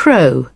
crow.